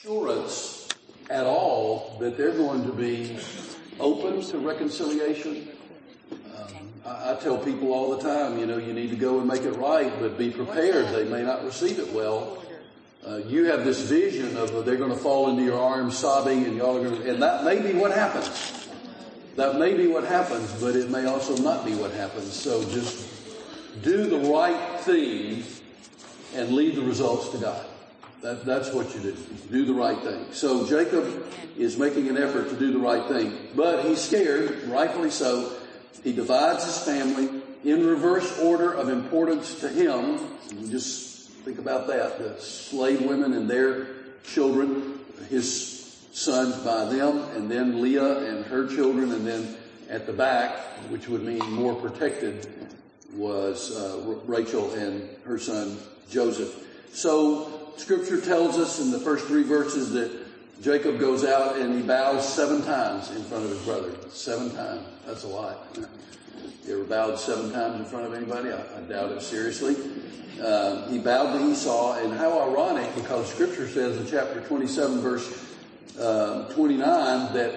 assurance at all that they're going to be open to reconciliation. Um, I, I tell people all the time, you know, you need to go and make it right, but be prepared. They may not receive it well. Uh, you have this vision of uh, they're going to fall into your arms sobbing and y'all are going to, and that may be what happens. That may be what happens, but it may also not be what happens. So just do the right thing and leave the results to God. That, that's what you do. Do the right thing. So Jacob is making an effort to do the right thing, but he's scared, rightfully so. He divides his family in reverse order of importance to him. just think about that. The slave women and their children, his sons by them, and then Leah and her children, and then at the back, which would mean more protected, was uh, Rachel and her son Joseph. So scripture tells us in the first three verses that Jacob goes out and he bows seven times in front of his brother. Seven times. That's a lot. You ever bowed seven times in front of anybody? I, I doubt it seriously. Uh, he bowed to Esau, and how ironic because Scripture says in chapter 27, verse uh, 29, that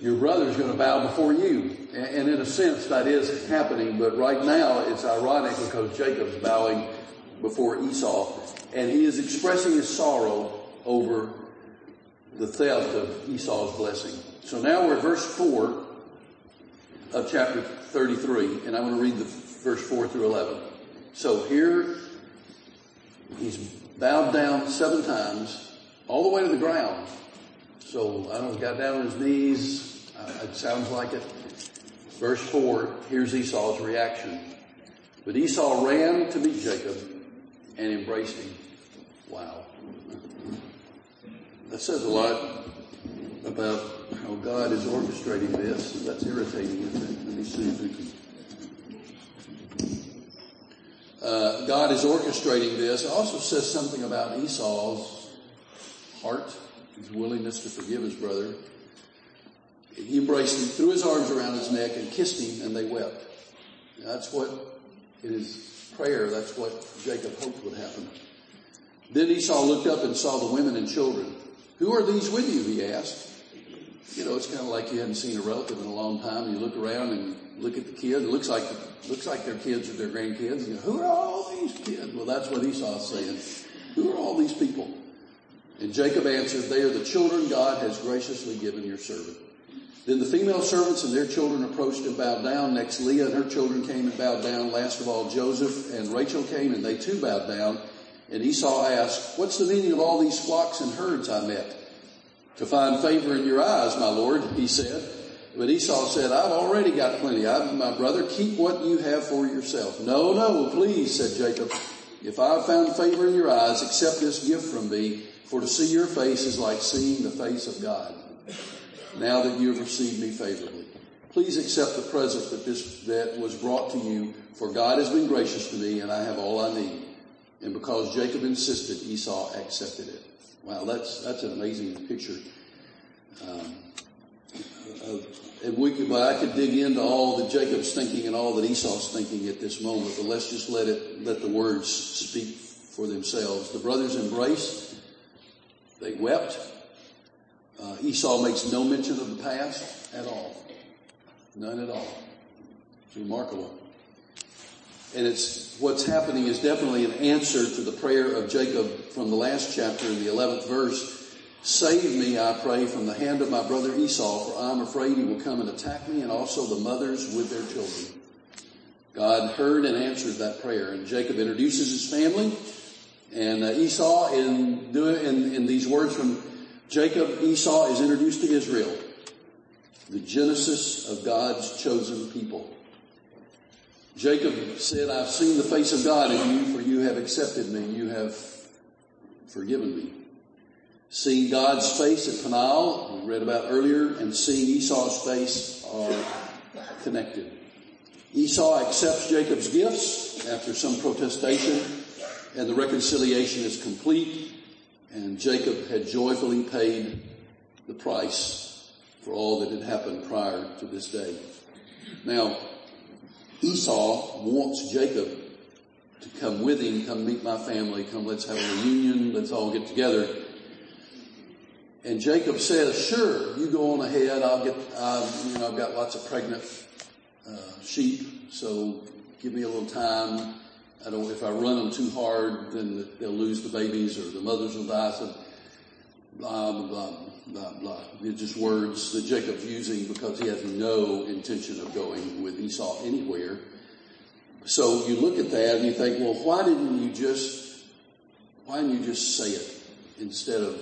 your brother is going to bow before you. And, and in a sense, that is happening, but right now it's ironic because Jacob's bowing before Esau and he is expressing his sorrow over the theft of Esau's blessing. So now we're at verse 4 of chapter 33, and I'm going to read the verse 4 through 11. So here, he's bowed down seven times, all the way to the ground. So I don't know, got down on his knees. It sounds like it. Verse 4, here's Esau's reaction. But Esau ran to meet Jacob and embraced him. Wow. That says a lot about how God is orchestrating this. That's irritating, isn't it? Let me see if we can. Uh, God is orchestrating this. It also says something about Esau's heart, his willingness to forgive his brother. He embraced him, threw his arms around his neck, and kissed him, and they wept. That's what it is prayer. That's what Jacob hoped would happen. Then Esau looked up and saw the women and children. Who are these with you? He asked. You know, it's kind of like you hadn't seen a relative in a long time. You look around and look at the kid. It looks like looks like their kids or their grandkids. You go, Who are all these kids? Well, that's what Esau's saying. Who are all these people? And Jacob answered, They are the children God has graciously given your servant. Then the female servants and their children approached and bowed down. Next, Leah and her children came and bowed down. Last of all, Joseph and Rachel came and they too bowed down. And Esau asked, what's the meaning of all these flocks and herds I met? To find favor in your eyes, my Lord, he said. But Esau said, I've already got plenty. I, my brother, keep what you have for yourself. No, no, please, said Jacob. If I have found favor in your eyes, accept this gift from me, for to see your face is like seeing the face of God. Now that you have received me favorably. Please accept the present that this, that was brought to you, for God has been gracious to me and I have all I need. And because Jacob insisted, Esau accepted it. Wow, that's, that's an amazing picture. Um, and we could, I could dig into all that Jacob's thinking and all that Esau's thinking at this moment, but let's just let it, let the words speak for themselves. The brothers embraced. They wept. Uh, Esau makes no mention of the past at all. None at all. It's remarkable. And it's, what's happening is definitely an answer to the prayer of Jacob from the last chapter in the 11th verse. Save me, I pray, from the hand of my brother Esau, for I'm afraid he will come and attack me and also the mothers with their children. God heard and answered that prayer and Jacob introduces his family and uh, Esau in, in, in these words from Jacob, Esau is introduced to Israel, the genesis of God's chosen people. Jacob said, I've seen the face of God in you, for you have accepted me. You have forgiven me. Seeing God's face at Peniel, we read about earlier, and seeing Esau's face are connected. Esau accepts Jacob's gifts after some protestation, and the reconciliation is complete, and Jacob had joyfully paid the price for all that had happened prior to this day. Now, Esau wants Jacob to come with him, come meet my family, come let's have a reunion, let's all get together. And Jacob says, sure, you go on ahead. I'll get, uh, you know, I've got lots of pregnant uh, sheep, so give me a little time. I don't, if I run them too hard, then they'll lose the babies or the mothers will die. So blah, blah, blah, blah, blah. It's just words that Jacob's using because he has no intention of going with Esau anywhere. So you look at that and you think, well, why didn't you just, why didn't you just say it instead of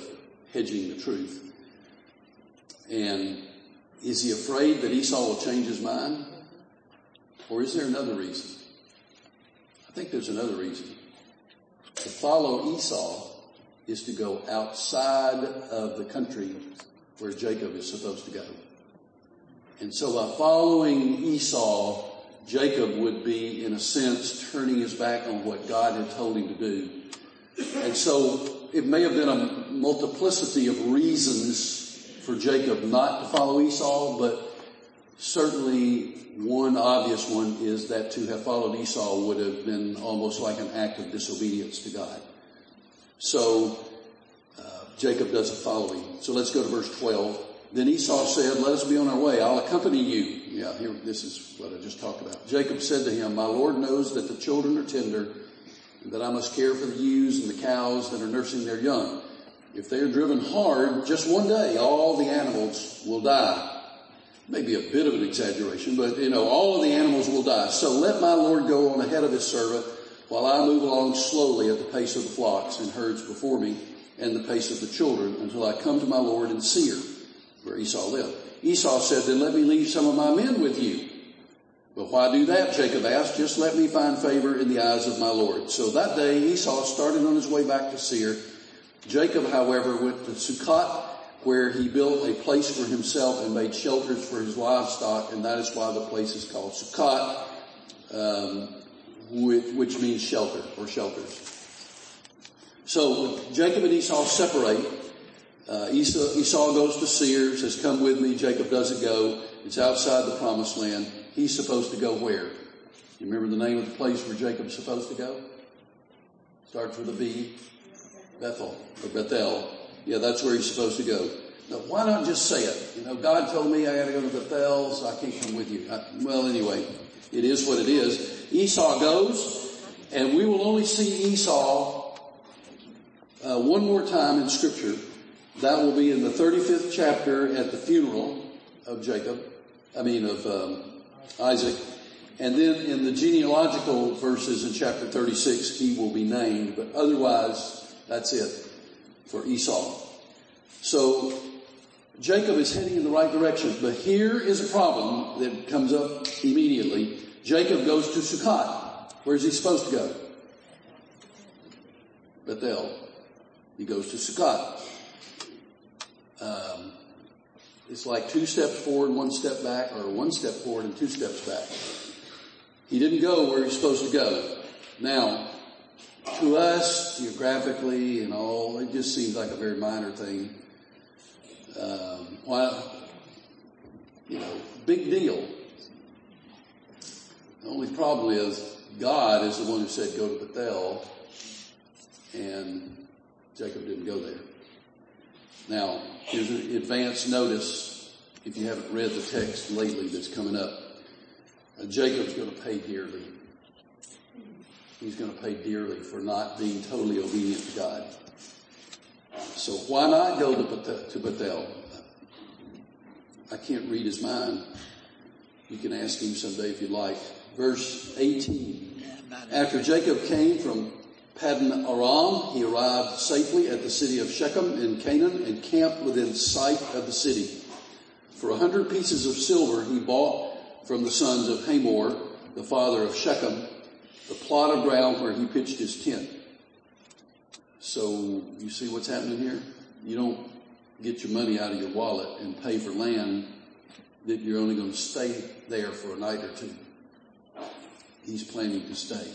hedging the truth. And is he afraid that Esau will change his mind? Or is there another reason? I think there's another reason. To follow Esau is to go outside of the country where Jacob is supposed to go. And so by following Esau, Jacob would be, in a sense, turning his back on what God had told him to do. And so it may have been a multiplicity of reasons for Jacob not to follow Esau, but certainly one obvious one is that to have followed Esau would have been almost like an act of disobedience to God. So uh, Jacob doesn't follow him. So let's go to verse 12. Then Esau said, let us be on our way. I'll accompany you. Yeah, here, this is what I just talked about. Jacob said to him, my Lord knows that the children are tender that I must care for the ewes and the cows that are nursing their young. If they are driven hard, just one day, all the animals will die. Maybe a bit of an exaggeration, but you know, all of the animals will die. So let my Lord go on ahead of his servant while I move along slowly at the pace of the flocks and herds before me and the pace of the children until I come to my Lord in Seir, where Esau lived. Esau said, then let me leave some of my men with you but why do that? Jacob asked. Just let me find favor in the eyes of my Lord. So that day Esau started on his way back to Seir. Jacob, however, went to Sukkot, where he built a place for himself and made shelters for his livestock, and that is why the place is called Sukkot, um, which, which means shelter or shelters. So Jacob and Esau separate. Uh, Esau, Esau goes to Seir, says, come with me. Jacob doesn't go. It's outside the promised land he's supposed to go where? You remember the name of the place where Jacob's supposed to go? Starts with a B. Bethel or Bethel. Yeah, that's where he's supposed to go. Now, why not just say it? You know, God told me I got to go to Bethel, so I can't come with you. I, well, anyway, it is what it is. Esau goes, and we will only see Esau uh, one more time in Scripture. That will be in the 35th chapter at the funeral of Jacob. I mean, of um, Isaac. And then in the genealogical verses in chapter 36, he will be named, but otherwise, that's it for Esau. So Jacob is heading in the right direction, but here is a problem that comes up immediately. Jacob goes to Sukkot. Where's he supposed to go? Bethel. He goes to Sukkot. Um, it's like two steps forward, one step back, or one step forward and two steps back. He didn't go where he's supposed to go. Now, to us, geographically and all, it just seems like a very minor thing. Um, well, you know, big deal. The only problem is God is the one who said go to Bethel, and Jacob didn't go there. Now, here's an advance notice if you haven't read the text lately that's coming up. Uh, Jacob's going to pay dearly. He's going to pay dearly for not being totally obedient to God. So why not go to, Bethel? I can't read his mind. You can ask him someday if you'd like. Verse 18. After Jacob came from Paddan Aram, he arrived safely at the city of Shechem in Canaan and camped within sight of the city. For a hundred pieces of silver he bought from the sons of Hamor, the father of Shechem, the plot of ground where he pitched his tent. So you see what's happening here? You don't get your money out of your wallet and pay for land that you're only going to stay there for a night or two. He's planning to stay.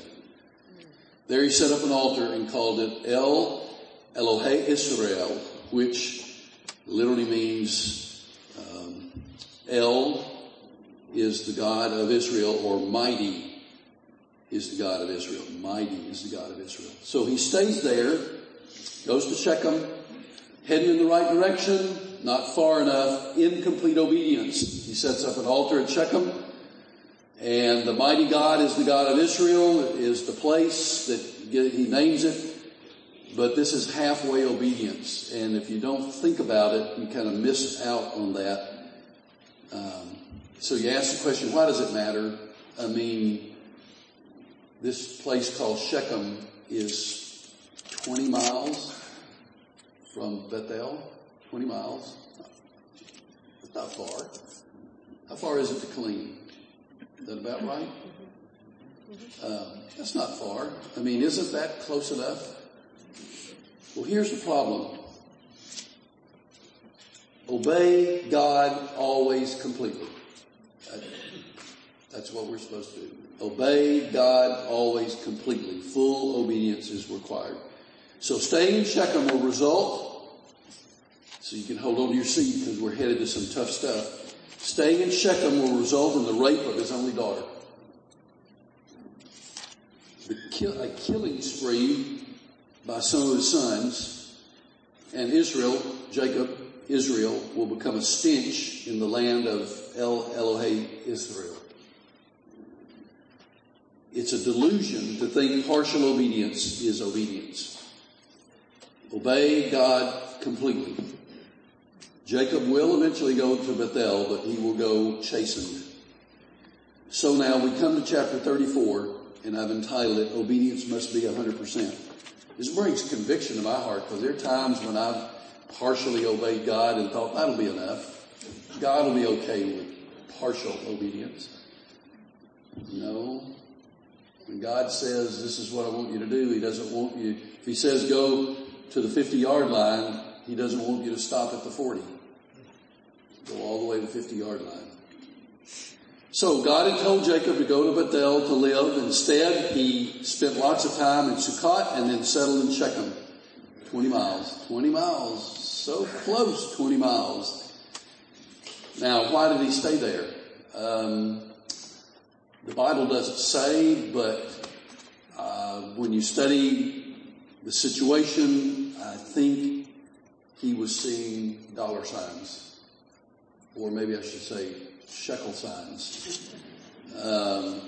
There he set up an altar and called it El Elohe Israel, which literally means um, El is the God of Israel, or mighty is the God of Israel. Mighty is the God of Israel. So he stays there, goes to Shechem, heading in the right direction, not far enough, incomplete obedience. He sets up an altar at Shechem, and the mighty God is the God of Israel, is the place that he names it. But this is halfway obedience, and if you don't think about it, you kind of miss out on that. Um, so you ask the question, why does it matter? I mean, this place called Shechem is 20 miles from Bethel. 20 miles. It's not far. How far is it to Killeen? Is that about right? Uh, that's not far. I mean, isn't that close enough? Well, here's the problem. Obey God always completely. That's what we're supposed to do. Obey God always completely. Full obedience is required. So staying in Shechem will result, so you can hold on to your seat because we're headed to some tough stuff. Staying in Shechem will result in the rape of his only daughter. The a killing spree by some of his sons, and Israel, Jacob, Israel, will become a stench in the land of El Elohe Israel. It's a delusion to think partial obedience is obedience. Obey God completely. Jacob will eventually go to Bethel, but he will go chastened. So now we come to chapter 34, and I've entitled it, Obedience Must Be 100%. This brings conviction to my heart because there are times when I've partially obeyed God and thought that'll be enough. God will be okay with partial obedience. No. When God says, this is what I want you to do, He doesn't want you, if He says go to the 50 yard line, He doesn't want you to stop at the 40. Go all the way to the 50 yard line. So God had told Jacob to go to Bethel to live. Instead, he spent lots of time in Sukkot and then settled in Shechem. 20 miles. 20 miles. So close, 20 miles. Now, why did he stay there? Um, the Bible doesn't say, but uh, when you study the situation, I think he was seeing dollar signs, or maybe I should say shekel signs. Um,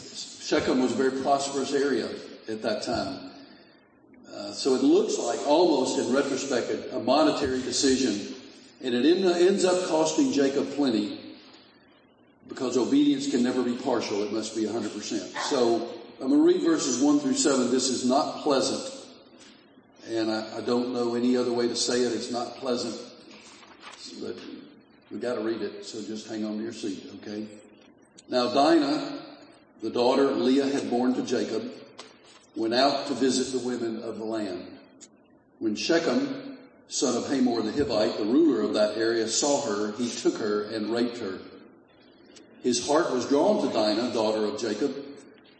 Shechem was a very prosperous area at that time. Uh, so it looks like almost in retrospect a, monetary decision and it ends up costing Jacob plenty because obedience can never be partial. It must be 100%. So I'm going to read verses 1 through 7. This is not pleasant. And I, I don't know any other way to say it. It's not pleasant. But we got to read it. So just hang on to your seat, okay? Now Dinah, the daughter Leah had born to Jacob, went out to visit the women of the land. When Shechem, son of Hamor the Hivite, the ruler of that area, saw her, he took her and raped her. His heart was drawn to Dinah, daughter of Jacob.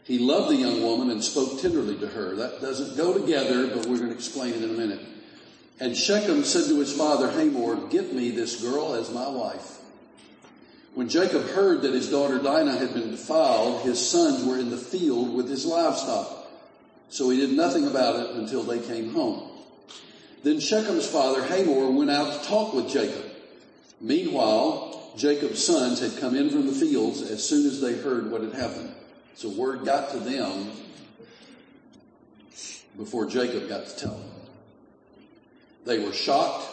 He loved the young woman and spoke tenderly to her. That doesn't go together, but we're going to explain it in a minute. And Shechem said to his father Hamor, get me this girl as my wife. When Jacob heard that his daughter Dinah had been defiled, his sons were in the field with his livestock. So he did nothing about it until they came home. Then Shechem's father Hamor went out to talk with Jacob. Meanwhile, Jacob's sons had come in from the fields as soon as they heard what had happened. So word got to them before Jacob got to tell them. They were shocked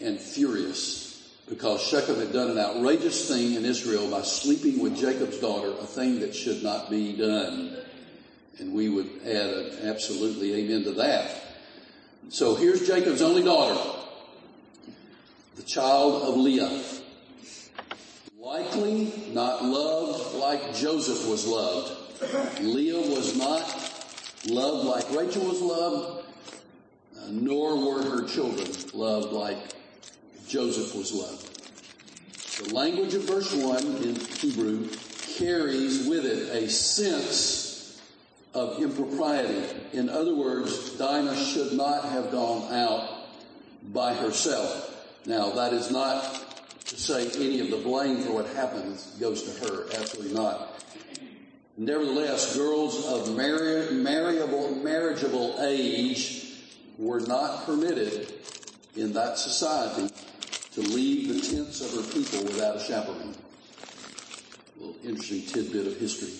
and furious because Shechem had done an outrageous thing in Israel by sleeping with Jacob's daughter, a thing that should not be done. And we would add an absolutely amen to that. So here's Jacob's only daughter, the child of Leah likely not loved like Joseph was loved. Leah was not loved like Rachel was loved, uh, nor were her children loved like Joseph was loved. The language of verse 1 in Hebrew carries with it a sense of impropriety. In other words, Dinah should not have gone out by herself. Now that is not to say any of the blame for what happens goes to her. Absolutely not. Nevertheless, girls of marriageable, marriageable age were not permitted in that society to leave the tents of her people without a chaperone. A little interesting tidbit of history.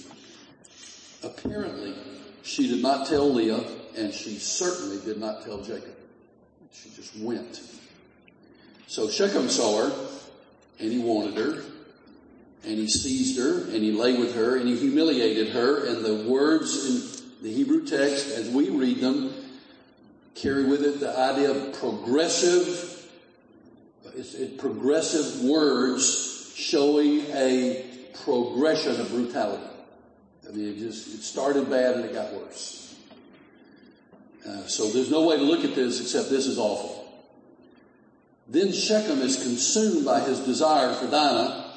Apparently, she did not tell Leah, and she certainly did not tell Jacob. She just went. So Shechem saw her, and he wanted her, and he seized her, and he lay with her, and he humiliated her, and the words in the Hebrew text, as we read them, carry with it the idea of progressive, progressive words showing a progression of brutality. I mean, it just, it started bad and it got worse. Uh, so there's no way to look at this except this is awful. Then Shechem is consumed by his desire for Dinah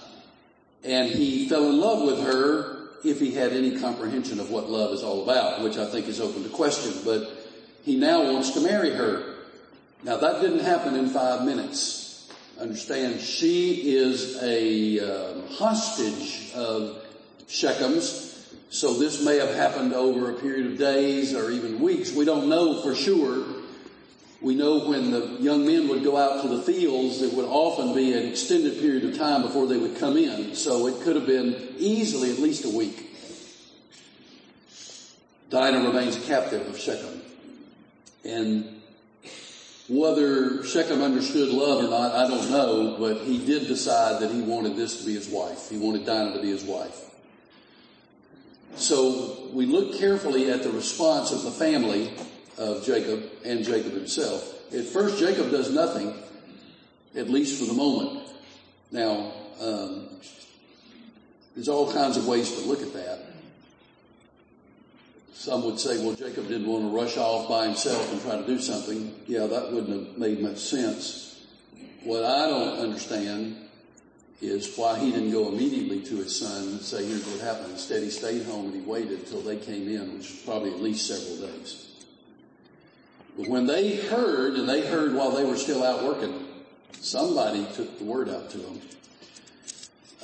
and he fell in love with her if he had any comprehension of what love is all about, which I think is open to question, but he now wants to marry her. Now that didn't happen in five minutes. Understand, she is a um, hostage of Shechem's, so this may have happened over a period of days or even weeks. We don't know for sure. We know when the young men would go out to the fields, it would often be an extended period of time before they would come in. So it could have been easily at least a week. Dinah remains a captive of Shechem. And whether Shechem understood love or not, I don't know, but he did decide that he wanted this to be his wife. He wanted Dinah to be his wife. So we look carefully at the response of the family of Jacob and Jacob himself. At first, Jacob does nothing, at least for the moment. Now, um, there's all kinds of ways to look at that. Some would say, well, Jacob didn't want to rush off by himself and try to do something. Yeah, that wouldn't have made much sense. What I don't understand is why he didn't go immediately to his son and say, here's what happened. Instead, he stayed home and he waited until they came in, which was probably at least several days. But when they heard, and they heard while they were still out working, somebody took the word out to them.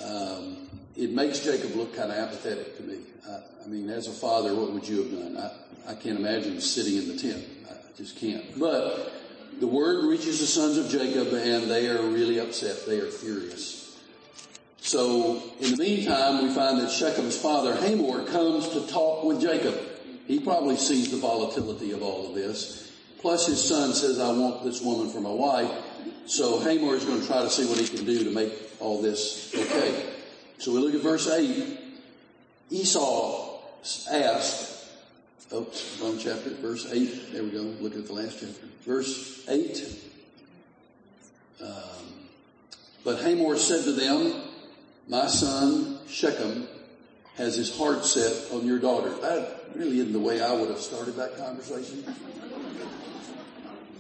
Um, it makes Jacob look kind of apathetic to me. I, I, mean, as a father, what would you have done? I, I can't imagine sitting in the tent. I just can't. But the word reaches the sons of Jacob and they are really upset. They are furious. So in the meantime, we find that Shechem's father Hamor comes to talk with Jacob. He probably sees the volatility of all of this. Plus his son says, I want this woman for my wife. So Hamor is going to try to see what he can do to make all this okay. So we look at verse 8. Esau asked, oops, wrong chapter, verse 8. There we go. Look at the last chapter. Verse 8. Um, but Hamor said to them, my son Shechem has his heart set on your daughter. That really isn't the way I would have started that conversation.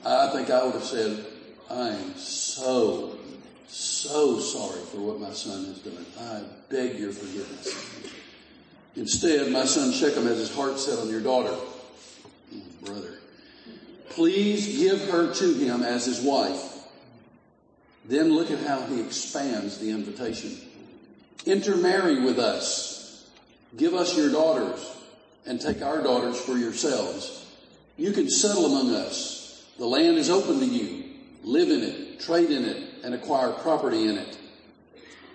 I think I would have said, I am so so sorry for what my son has done. I beg your forgiveness. Instead, my son Shechem has his heart set on your daughter. Oh, brother. Please give her to him as his wife. Then look at how he expands the invitation. Intermarry with us. Give us your daughters and take our daughters for yourselves. You can settle among us. The land is open to you. Live in it, trade in it, and acquire property in it.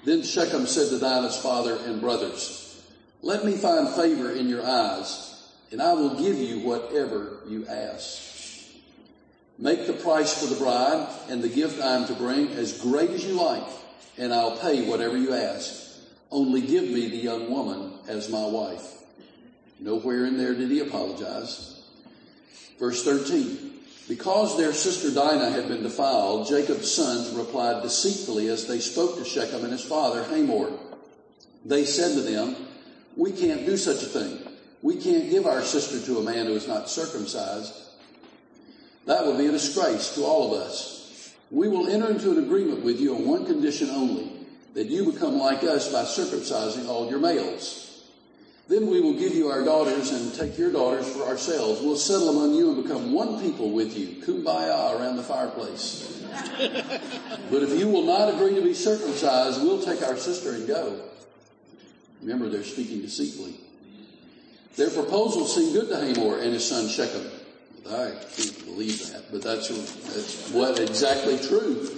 Then Shechem said to Dinah's father and brothers, let me find favor in your eyes, and I will give you whatever you ask. Make the price for the bride and the gift I am to bring as great as you like, and I'll pay whatever you ask. Only give me the young woman as my wife. Nowhere in there did he apologize. Verse 13. Because their sister Dinah had been defiled, Jacob's sons replied deceitfully as they spoke to Shechem and his father Hamor. They said to them, we can't do such a thing. We can't give our sister to a man who is not circumcised. That would be a disgrace to all of us. We will enter into an agreement with you on one condition only, that you become like us by circumcising all your males. Then we will give you our daughters and take your daughters for ourselves. We'll settle among you and become one people with you. Kumbaya around the fireplace. but if you will not agree to be circumcised, we'll take our sister and go. Remember, they're speaking deceitfully. Their proposal seemed good to Hamor and his son Shechem. I can't believe that, but that's, that's what exactly true.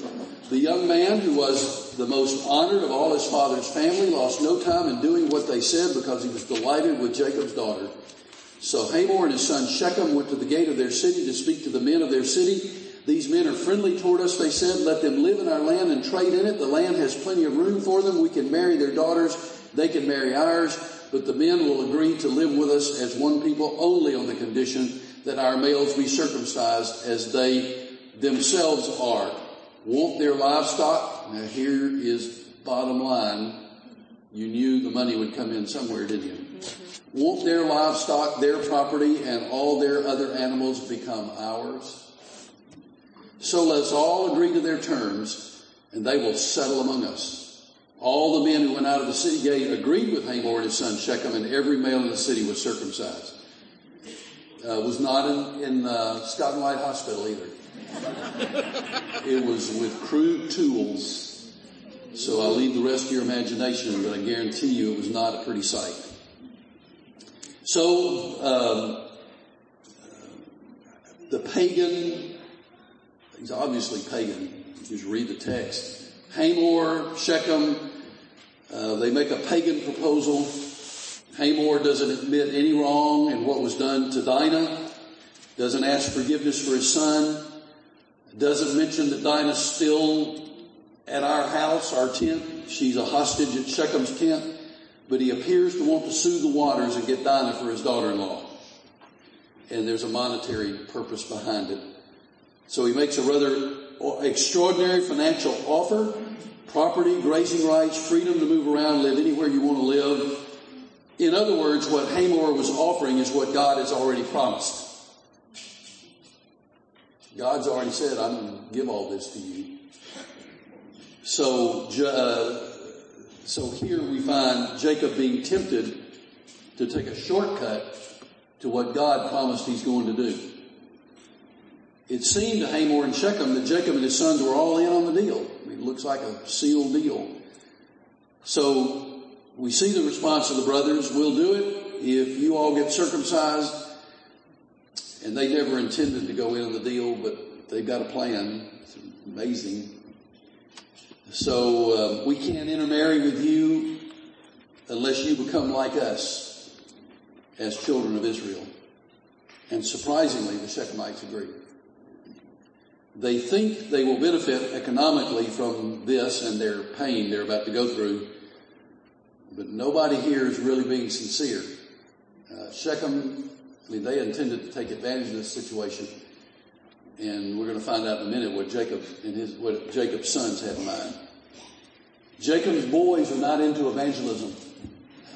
The young man who was the most honored of all his father's family lost no time in doing what they said because he was delighted with Jacob's daughter. So Hamor and his son Shechem went to the gate of their city to speak to the men of their city. These men are friendly toward us, they said. Let them live in our land and trade in it. The land has plenty of room for them. We can marry their daughters. They can marry ours. But the men will agree to live with us as one people only on the condition that our males be circumcised as they themselves are. Want their livestock? Now here is bottom line. You knew the money would come in somewhere, didn't you? Mm-hmm. Won't their livestock, their property, and all their other animals become ours? So let's all agree to their terms, and they will settle among us. All the men who went out of the city gate agreed with Hamor and his son Shechem, and every male in the city was circumcised. Uh, was not in, in uh, Scott and White Hospital either. it was with crude tools. So I'll leave the rest to your imagination, but I guarantee you it was not a pretty sight. So, um, the pagan, he's obviously pagan. Just read the text. Hamor, Shechem, uh, they make a pagan proposal. Hamor doesn't admit any wrong in what was done to Dinah, doesn't ask forgiveness for his son, doesn't mention that Dinah's still at our house, our tent. She's a hostage at Shechem's tent but he appears to want to soothe the waters and get Dinah for his daughter-in-law. And there's a monetary purpose behind it. So he makes a rather extraordinary financial offer, property, grazing rights, freedom to move around, live anywhere you want. In other words, what Hamor was offering is what God has already promised. God's already said, I'm going to give all this to you. So, uh, so here we find Jacob being tempted to take a shortcut to what God promised he's going to do. It seemed to Hamor and Shechem that Jacob and his sons were all in on the deal. It looks like a sealed deal. So we see the response of the brothers. We'll do it if you all get circumcised. And they never intended to go in on the deal, but they've got a plan. It's amazing. So uh, we can't intermarry with you unless you become like us as children of Israel. And surprisingly, the Shechemites agree. They think they will benefit economically from this and their pain they're about to go through, but nobody here is really being sincere. Uh, Shechem, I mean, they intended to take advantage of this situation and we're going to find out in a minute what Jacob and his what Jacob's sons had in mind. Jacob's boys are not into evangelism.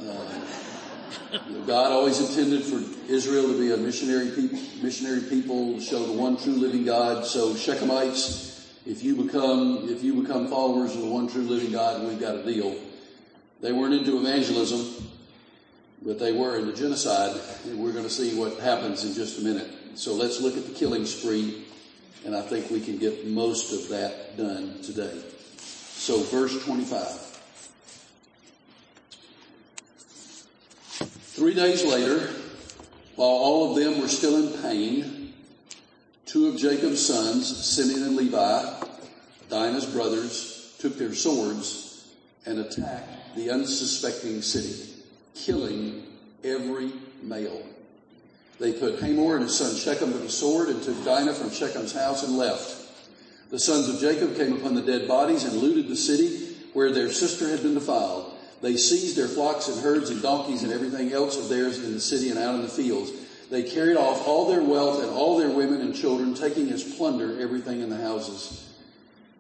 Uh, God always intended for Israel to be a missionary people, missionary people show the one true living God. So Shechemites, if you become if you become followers of the one true living God, we've got a deal. They weren't into evangelism, but they were into genocide, and we're going to see what happens in just a minute. So let's look at the killing spree, and I think we can get most of that done today. So verse 25. Three days later, while all of them were still in pain, two of Jacob's sons, Simeon and Levi, Dinah's brothers, took their swords and attacked the unsuspecting city, killing every male. They put Hamor and his son Shechem to the sword and took Dinah from Shechem's house and left. The sons of Jacob came upon the dead bodies and looted the city where their sister had been defiled. They seized their flocks and herds and donkeys and everything else of theirs in the city and out in the fields. They carried off all their wealth and all their women and children, taking as plunder everything in the houses.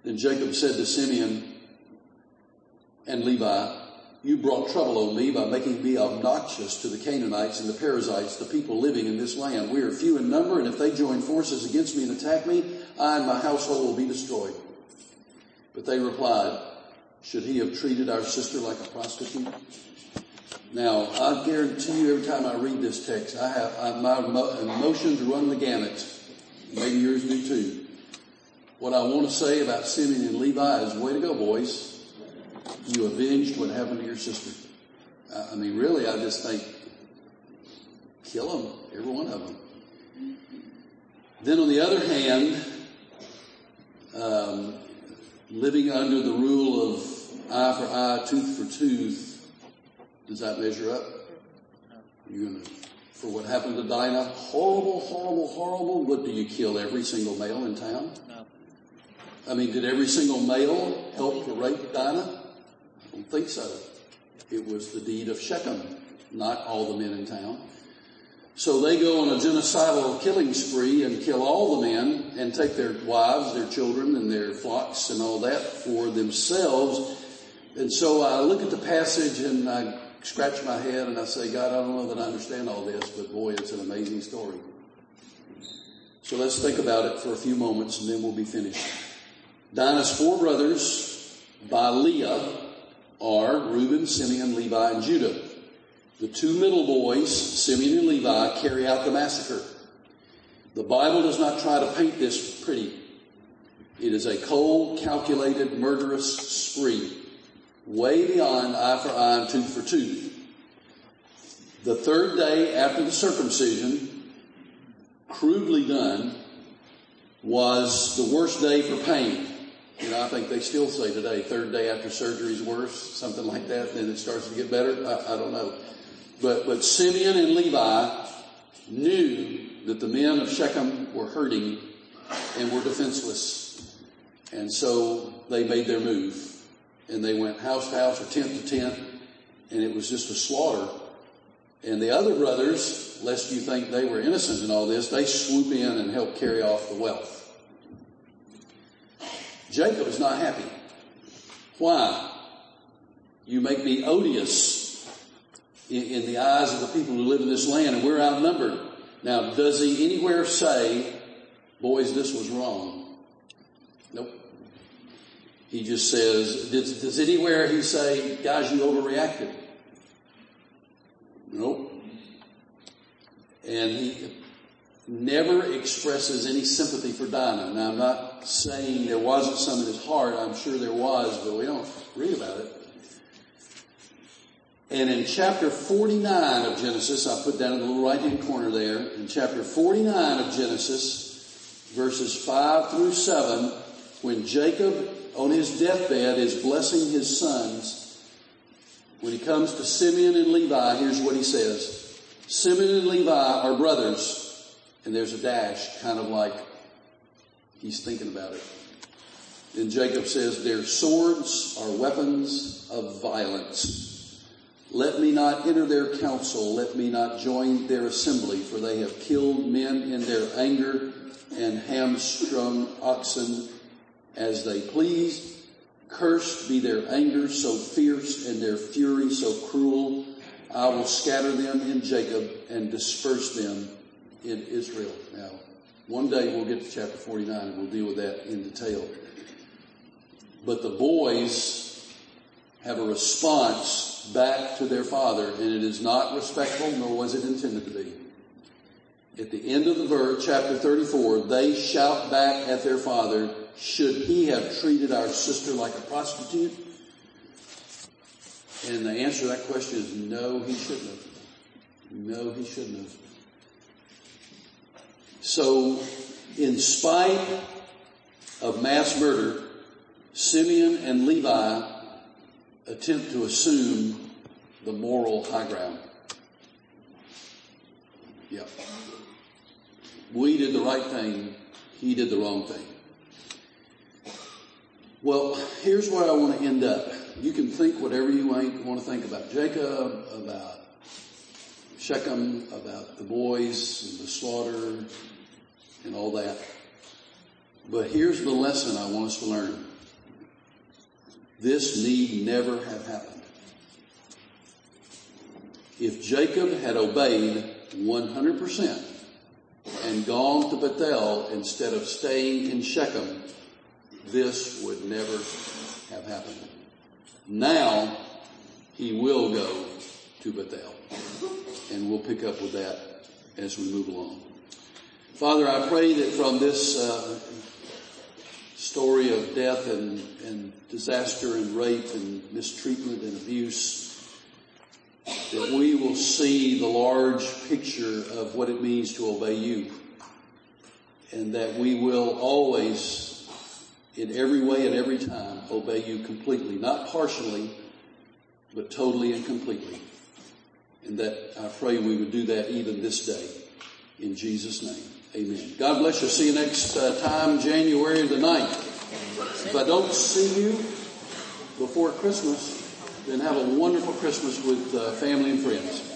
Then Jacob said to Simeon and Levi, you brought trouble on me by making me obnoxious to the Canaanites and the Perizzites, the people living in this land. We are few in number, and if they join forces against me and attack me, I and my household will be destroyed. But they replied, should he have treated our sister like a prostitute? Now, I guarantee you every time I read this text, I have, I, my emotions run the gamut. Maybe yours do too. What I want to say about Simeon and Levi is way to go, boys you avenged what happened to your sister. I mean, really, I just think, kill them, every one of them. Then on the other hand, um, living under the rule of eye for eye, tooth for tooth, does that measure up? Gonna, for what happened to Dinah, horrible, horrible, horrible. What do you kill every single male in town? No. I mean, did every single male help to rape Dinah? Don't think so. It was the deed of Shechem, not all the men in town. So they go on a genocidal killing spree and kill all the men and take their wives, their children, and their flocks and all that for themselves. And so I look at the passage and I scratch my head and I say, God, I don't know that I understand all this, but boy, it's an amazing story. So let's think about it for a few moments and then we'll be finished. Dinah's four brothers by Leah are Reuben, Simeon, Levi, and Judah. The two middle boys, Simeon and Levi, carry out the massacre. The Bible does not try to paint this pretty. It is a cold, calculated, murderous spree, way beyond eye for eye and tooth for tooth. The third day after the circumcision, crudely done, was the worst day for pain. You know, I think they still say today, third day after surgery is worse, something like that, then it starts to get better. I, I don't know. But, but Simeon and Levi knew that the men of Shechem were hurting and were defenseless. And so they made their move. And they went house to house or tent to tent. And it was just a slaughter. And the other brothers, lest you think they were innocent in all this, they swoop in and help carry off the wealth. Jacob is not happy. Why? You make me odious in, in the eyes of the people who live in this land and we're outnumbered. Now, does he anywhere say, boys, this was wrong? Nope. He just says, does, does anywhere he say, guys, you overreacted? Nope. And he never expresses any sympathy for Dinah. Now I'm not saying there wasn't some in his heart. I'm sure there was, but we don't read about it. And in chapter 49 of Genesis, I put down in the little right hand corner there, in chapter 49 of Genesis, verses 5 through 7, when Jacob on his deathbed is blessing his sons, when he comes to Simeon and Levi, here's what he says. Simeon and Levi are brothers, and there's a dash, kind of like he's thinking about it. Then Jacob says, their swords are weapons of violence. Let me not enter their council. Let me not join their assembly, for they have killed men in their anger and hamstrung oxen as they pleased. Cursed be their anger so fierce and their fury so cruel. I will scatter them in Jacob and disperse them in Israel. Now, one day we'll get to chapter 49 and we'll deal with that in detail. But the boys have a response back to their father, and it is not respectful, nor was it intended to be. At the end of the verse, chapter 34, they shout back at their father, should he have treated our sister like a prostitute? And the answer to that question is no, he shouldn't have. No, he shouldn't have. So, in spite of mass murder, Simeon and Levi attempt to assume the moral high ground. Yep. We did the right thing. He did the wrong thing. Well, here's where I want to end up. You can think whatever you want to think about Jacob, about Shechem, about the boys and the slaughter and all that. But here's the lesson I want us to learn. This need never have happened. If Jacob had obeyed 100% and gone to Bethel instead of staying in Shechem, this would never have happened. Now, he will go to Bethel. And we'll pick up with that as we move along. Father, I pray that from this uh, story of death and, and disaster and rape and mistreatment and abuse, that we will see the large picture of what it means to obey you. and that we will always, in every way and every time, obey you completely, not partially, but totally and completely. And that I pray we would do that even this day. In Jesus' name, amen. God bless you. See you next uh, time, January the 9th. If I don't see you before Christmas, then have a wonderful Christmas with uh, family and friends.